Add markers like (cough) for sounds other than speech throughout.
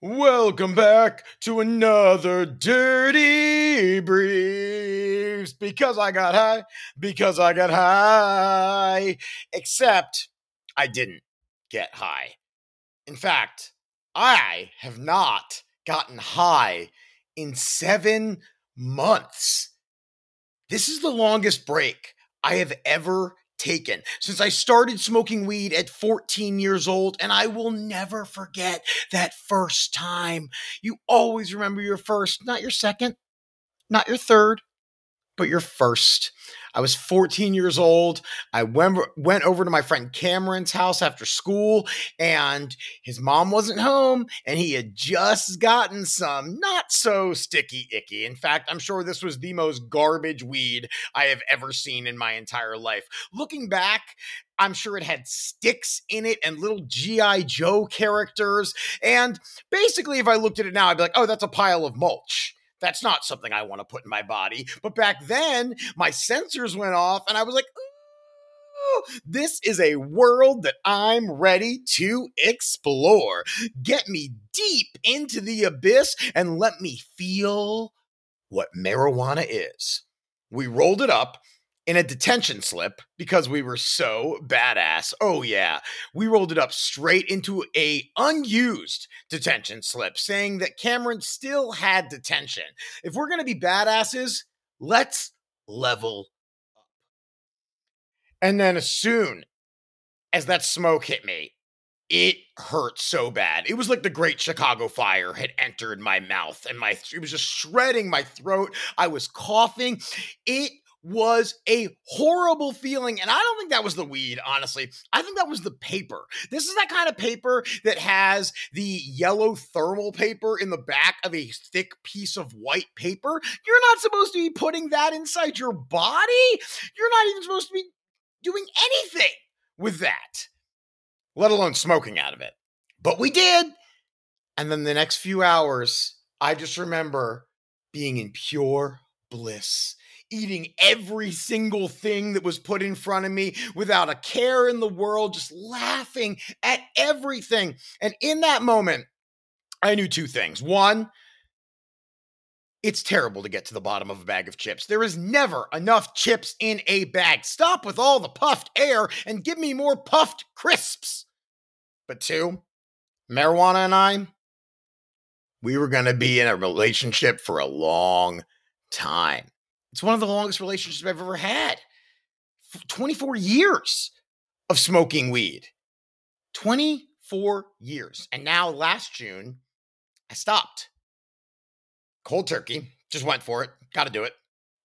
Welcome back to another Dirty Briefs. Because I got high, because I got high. Except I didn't get high. In fact, I have not gotten high in seven months. This is the longest break I have ever taken since I started smoking weed at 14 years old, and I will never forget that first time. You always remember your first, not your second, not your third, but your first. I was 14 years old. I went, went over to my friend Cameron's house after school, and his mom wasn't home, and he had just gotten some not so sticky icky. In fact, I'm sure this was the most garbage weed I have ever seen in my entire life. Looking back, I'm sure it had sticks in it and little G.I. Joe characters. And basically, if I looked at it now, I'd be like, oh, that's a pile of mulch. That's not something I want to put in my body. But back then, my sensors went off and I was like, this is a world that I'm ready to explore. Get me deep into the abyss and let me feel what marijuana is. We rolled it up in a detention slip because we were so badass. Oh yeah, we rolled it up straight into a unused detention slip saying that Cameron still had detention. If we're going to be badasses, let's level up. And then as soon as that smoke hit me, it hurt so bad. It was like the Great Chicago Fire had entered my mouth and my it was just shredding my throat. I was coughing. It was a horrible feeling. And I don't think that was the weed, honestly. I think that was the paper. This is that kind of paper that has the yellow thermal paper in the back of a thick piece of white paper. You're not supposed to be putting that inside your body. You're not even supposed to be doing anything with that, let alone smoking out of it. But we did. And then the next few hours, I just remember being in pure bliss eating every single thing that was put in front of me without a care in the world, just laughing at everything. And in that moment, I knew two things. One, it's terrible to get to the bottom of a bag of chips. There is never enough chips in a bag. Stop with all the puffed air and give me more puffed crisps. But two, marijuana and I, we were going to be in a relationship for a long time. It's one of the longest relationships I've ever had. 24 years of smoking weed. 24 years. And now last June, I stopped. Cold turkey, just went for it. Got to do it.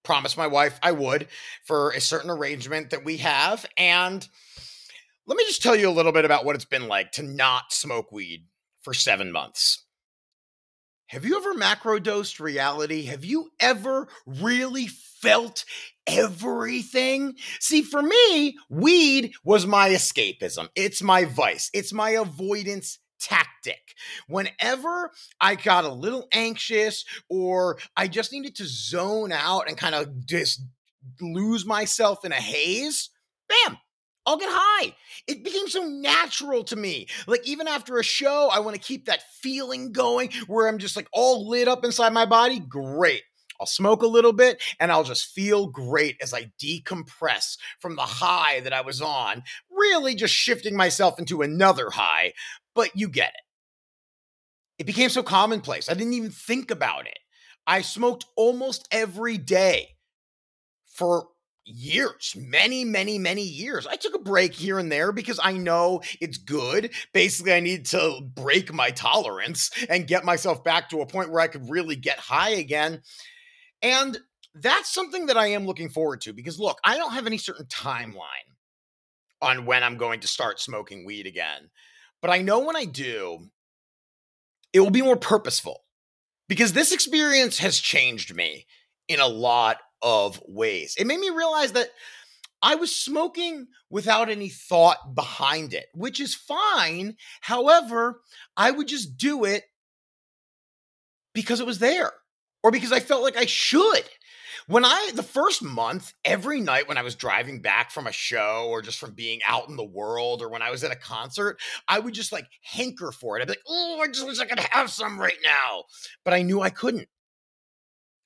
Promised my wife I would for a certain arrangement that we have. And let me just tell you a little bit about what it's been like to not smoke weed for seven months. Have you ever macrodosed reality? Have you ever really felt everything? See, for me, weed was my escapism. It's my vice. It's my avoidance tactic. Whenever I got a little anxious or I just needed to zone out and kind of just lose myself in a haze, bam, I'll get high. It became so natural to me. Like, even after a show, I want to keep that feeling going where I'm just like all lit up inside my body. Great. I'll smoke a little bit and I'll just feel great as I decompress from the high that I was on, really just shifting myself into another high. But you get it. It became so commonplace. I didn't even think about it. I smoked almost every day for years, many, many, many years. I took a break here and there because I know it's good. Basically, I need to break my tolerance and get myself back to a point where I could really get high again. And that's something that I am looking forward to because look, I don't have any certain timeline on when I'm going to start smoking weed again. But I know when I do, it will be more purposeful because this experience has changed me in a lot of ways. It made me realize that I was smoking without any thought behind it, which is fine. However, I would just do it because it was there or because I felt like I should. when I, the first month, every night when I was driving back from a show or just from being out in the world or when I was at a concert, I would just like hanker for it. I'd be like, oh, I just wish I could have some right now. But I knew I couldn't.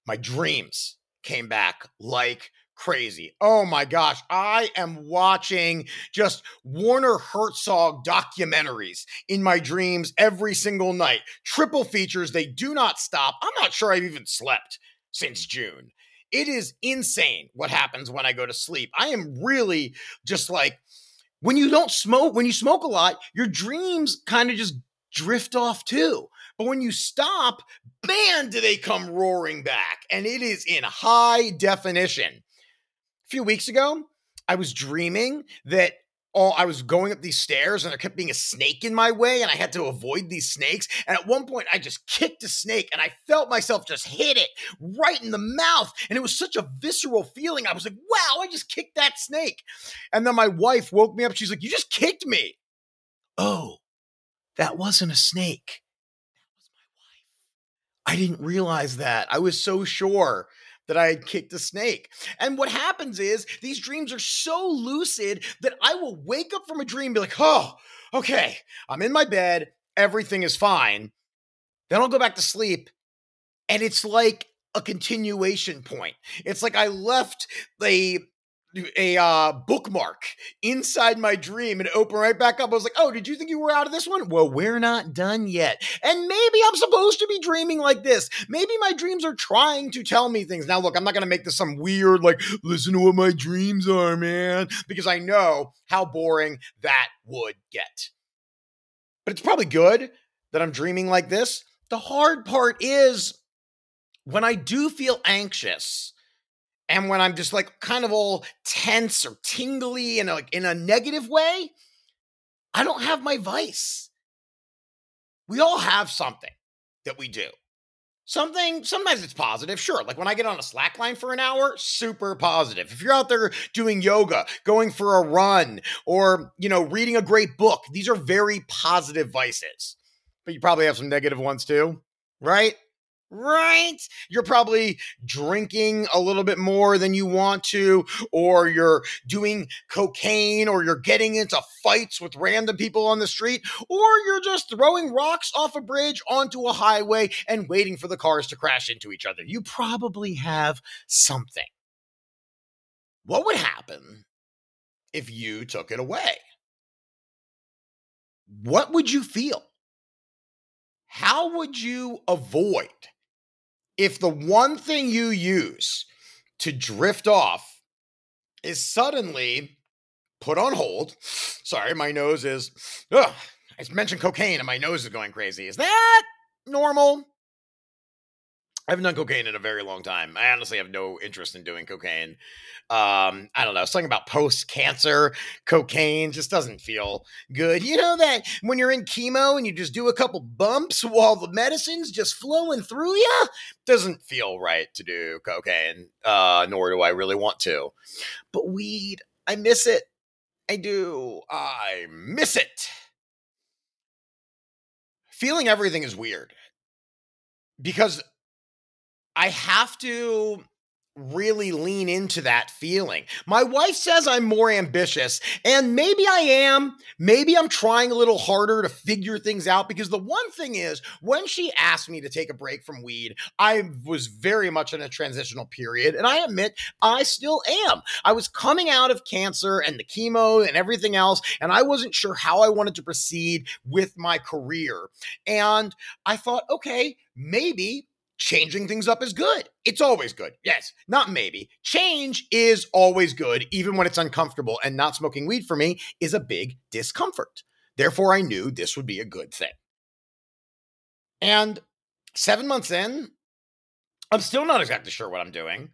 My dreams came back like crazy. Oh my gosh, I am watching just Werner Herzog documentaries in my dreams every single night. Triple features, they do not stop. I'm not sure I've even slept since June. It is insane what happens when I go to sleep. I am really just like when you don't smoke, when you smoke a lot, your dreams kind of just drift off too. But when you stop, man, do they come roaring back. And it is in high definition. A few weeks ago, I was dreaming that all I was going up these stairs and there kept being a snake in my way and I had to avoid these snakes. And at one point I just kicked a snake and I felt myself just hit it right in the mouth. And it was such a visceral feeling. I was like, wow, I just kicked that snake. And then my wife woke me up. She's like, you just kicked me. Oh, that wasn't a snake. That was my wife. I didn't realize that. I was so sure that I had kicked a snake. And what happens is these dreams are so lucid that I will wake up from a dream be like, oh, okay, I'm in my bed, everything is fine. Then I'll go back to sleep. And it's like a continuation point. It's like I left the a uh, bookmark inside my dream and open right back up. I was like, oh, did you think you were out of this one? Well, we're not done yet. And maybe I'm supposed to be dreaming like this. Maybe my dreams are trying to tell me things. Now, look, I'm not going to make this some weird, like, listen to what my dreams are, man, because I know how boring that would get. But it's probably good that I'm dreaming like this. The hard part is when I do feel anxious and when I'm just like kind of all tense or tingly in a, like in a negative way, I don't have my vice. We all have something that we do. Something, sometimes it's positive, sure. Like when I get on a slack line for an hour, super positive. If you're out there doing yoga, going for a run, or, you know, reading a great book, these are very positive vices. But you probably have some negative ones too, right? Right? You're probably drinking a little bit more than you want to, or you're doing cocaine, or you're getting into fights with random people on the street, or you're just throwing rocks off a bridge onto a highway and waiting for the cars to crash into each other. You probably have something. What would happen if you took it away? What would you feel? How would you avoid if the one thing you use to drift off is suddenly put on hold, sorry, my nose is, ugh, I mentioned cocaine and my nose is going crazy. Is that normal? I haven't done cocaine in a very long time. I honestly have no interest in doing cocaine. Um, I don't know, something about post cancer cocaine just doesn't feel good. You know that when you're in chemo and you just do a couple bumps while the medicine's just flowing through you, doesn't feel right to do cocaine. Uh, nor do I really want to. But weed, I miss it. I do. I miss it. Feeling everything is weird because I have to really lean into that feeling. My wife says I'm more ambitious, and maybe I am. Maybe I'm trying a little harder to figure things out because the one thing is, when she asked me to take a break from weed, I was very much in a transitional period, and I admit I still am. I was coming out of cancer and the chemo and everything else, and I wasn't sure how I wanted to proceed with my career. And I thought, okay, maybe changing things up is good. It's always good. Yes, not maybe. Change is always good, even when it's uncomfortable. And not smoking weed for me is a big discomfort. Therefore, I knew this would be a good thing. And seven months in, I'm still not exactly sure what I'm doing.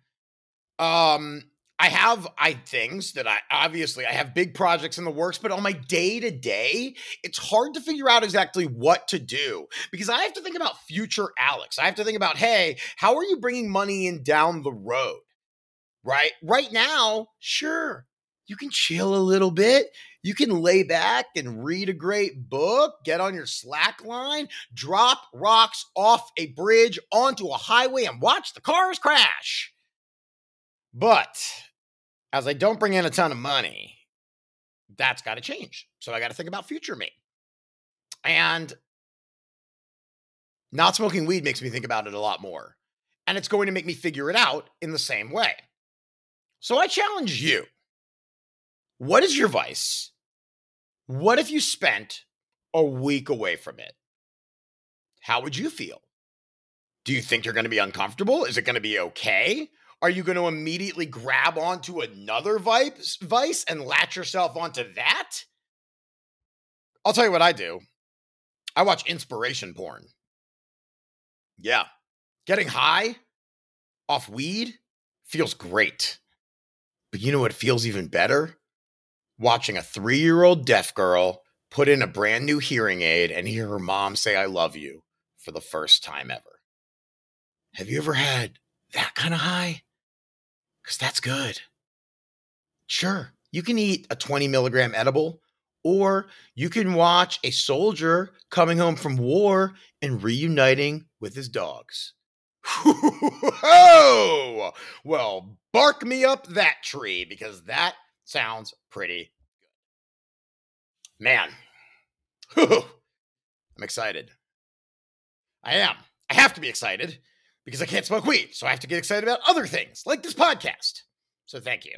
Um, I have I things that I obviously I have big projects in the works, but on my day to day, it's hard to figure out exactly what to do because I have to think about future Alex. I have to think about, hey, how are you bringing money in down the road? Right? Right now, sure, you can chill a little bit. You can lay back and read a great book, get on your slack line, drop rocks off a bridge onto a highway and watch the cars crash. But as I don't bring in a ton of money, that's got to change. So I got to think about future me. And not smoking weed makes me think about it a lot more. And it's going to make me figure it out in the same way. So I challenge you. What is your vice? What if you spent a week away from it? How would you feel? Do you think you're going to be uncomfortable? Is it going to be okay? Are you going to immediately grab onto another vice, and latch yourself onto that? I'll tell you what I do. I watch inspiration porn. Yeah. Getting high off weed feels great. But you know what feels even better? Watching a three year old deaf girl put in a brand new hearing aid and hear her mom say, I love you for the first time ever. Have you ever had that kind of high? Because that's good. Sure, you can eat a 20 milligram edible, or you can watch a soldier coming home from war and reuniting with his dogs. (laughs) oh, well, bark me up that tree because that sounds pretty good. Man, (laughs) I'm excited. I am. I have to be excited because I can't smoke weed. So I have to get excited about other things like this podcast. So thank you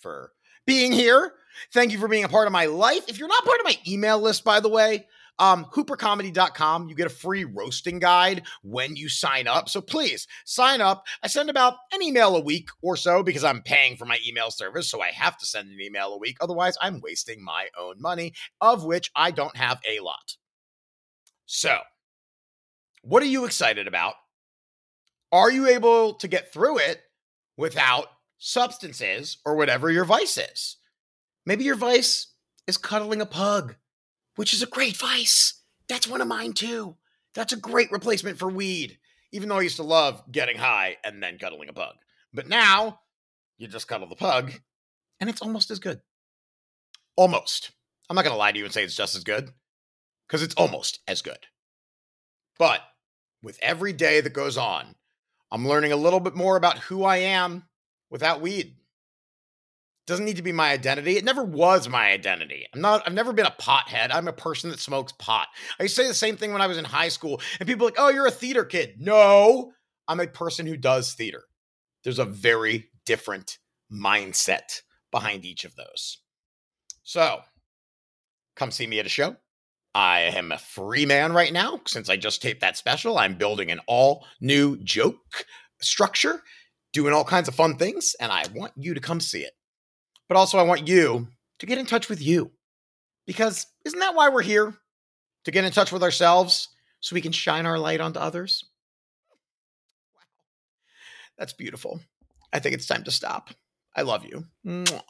for being here. Thank you for being a part of my life. If you're not part of my email list, by the way, um, hoopercomedy.com, you get a free roasting guide when you sign up. So please sign up. I send about an email a week or so because I'm paying for my email service. So I have to send an email a week. Otherwise, I'm wasting my own money, of which I don't have a lot. So, what are you excited about? Are you able to get through it without substances or whatever your vice is? Maybe your vice is cuddling a pug, which is a great vice. That's one of mine too. That's a great replacement for weed, even though I used to love getting high and then cuddling a pug. But now you just cuddle the pug and it's almost as good. Almost. I'm not going to lie to you and say it's just as good because it's almost as good. But with every day that goes on, I'm learning a little bit more about who I am without weed. Doesn't need to be my identity. It never was my identity. I'm not, I've never been a pothead. I'm a person that smokes pot. I used to say the same thing when I was in high school, and people like, oh, you're a theater kid. No, I'm a person who does theater. There's a very different mindset behind each of those. So come see me at a show. I am a free man right now since I just taped that special. I'm building an all new joke structure, doing all kinds of fun things, and I want you to come see it. But also, I want you to get in touch with you because isn't that why we're here? To get in touch with ourselves so we can shine our light onto others? Wow. That's beautiful. I think it's time to stop. I love you. Mwah.